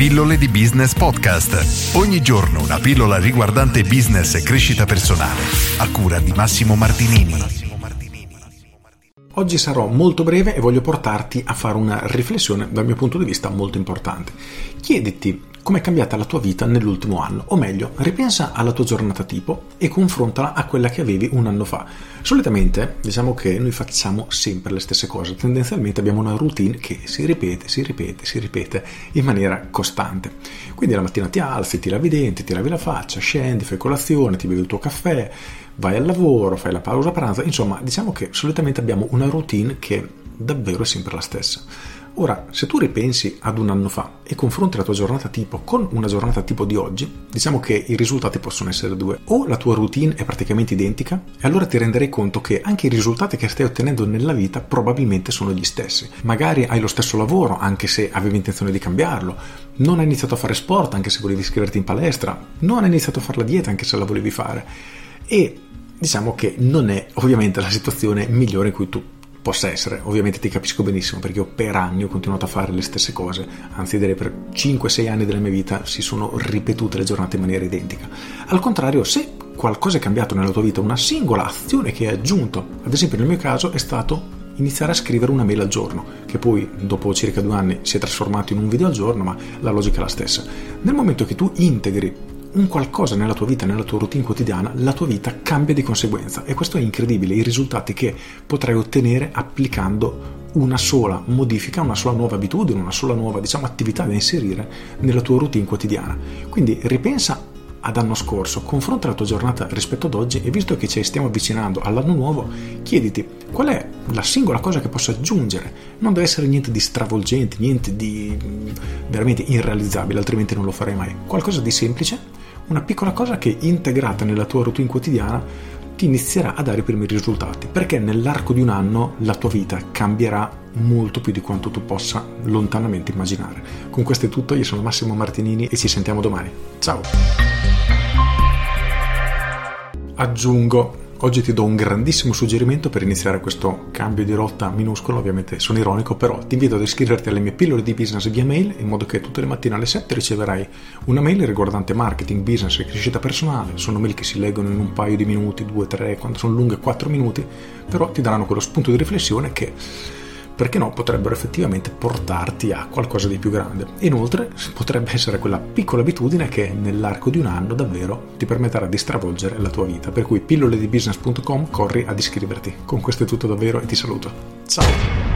Pillole di Business Podcast. Ogni giorno una pillola riguardante business e crescita personale. A cura di Massimo Martinini. Oggi sarò molto breve e voglio portarti a fare una riflessione dal mio punto di vista molto importante. Chiediti Com'è cambiata la tua vita nell'ultimo anno? O meglio, ripensa alla tua giornata tipo e confrontala a quella che avevi un anno fa. Solitamente diciamo che noi facciamo sempre le stesse cose, tendenzialmente abbiamo una routine che si ripete, si ripete, si ripete in maniera costante. Quindi la mattina ti alzi, ti lavi i denti, ti lavi la faccia, scendi, fai colazione, ti bevi il tuo caffè, vai al lavoro, fai la pausa pranzo, insomma diciamo che solitamente abbiamo una routine che davvero è sempre la stessa. Ora, se tu ripensi ad un anno fa e confronti la tua giornata tipo con una giornata tipo di oggi, diciamo che i risultati possono essere due. O la tua routine è praticamente identica e allora ti renderai conto che anche i risultati che stai ottenendo nella vita probabilmente sono gli stessi. Magari hai lo stesso lavoro anche se avevi intenzione di cambiarlo, non hai iniziato a fare sport anche se volevi iscriverti in palestra, non hai iniziato a fare la dieta anche se la volevi fare. E diciamo che non è ovviamente la situazione migliore in cui tu possa essere. Ovviamente ti capisco benissimo perché io per anni ho continuato a fare le stesse cose, anzi direi per 5-6 anni della mia vita si sono ripetute le giornate in maniera identica. Al contrario, se qualcosa è cambiato nella tua vita, una singola azione che hai aggiunto, ad esempio nel mio caso è stato iniziare a scrivere una mail al giorno, che poi dopo circa due anni si è trasformato in un video al giorno, ma la logica è la stessa. Nel momento che tu integri un qualcosa nella tua vita, nella tua routine quotidiana, la tua vita cambia di conseguenza e questo è incredibile, i risultati che potrai ottenere applicando una sola modifica, una sola nuova abitudine, una sola nuova diciamo, attività da inserire nella tua routine quotidiana. Quindi ripensa ad anno scorso, confronta la tua giornata rispetto ad oggi e visto che ci stiamo avvicinando all'anno nuovo, chiediti qual è la singola cosa che posso aggiungere. Non deve essere niente di stravolgente, niente di mm, veramente irrealizzabile, altrimenti non lo farei mai. Qualcosa di semplice una piccola cosa che integrata nella tua routine quotidiana ti inizierà a dare i primi risultati, perché nell'arco di un anno la tua vita cambierà molto più di quanto tu possa lontanamente immaginare. Con questo è tutto, io sono Massimo Martinini e ci sentiamo domani. Ciao! Aggiungo Oggi ti do un grandissimo suggerimento per iniziare questo cambio di rotta minuscolo, ovviamente sono ironico, però ti invito ad iscriverti alle mie pillole di business via mail in modo che tutte le mattine alle 7 riceverai una mail riguardante marketing, business e crescita personale. Sono mail che si leggono in un paio di minuti, due, tre, quando sono lunghe 4 minuti, però ti daranno quello spunto di riflessione che perché no, potrebbero effettivamente portarti a qualcosa di più grande. Inoltre, potrebbe essere quella piccola abitudine che nell'arco di un anno davvero ti permetterà di stravolgere la tua vita. Per cui pilloledibusiness.com corri ad iscriverti. Con questo è tutto davvero e ti saluto. Ciao!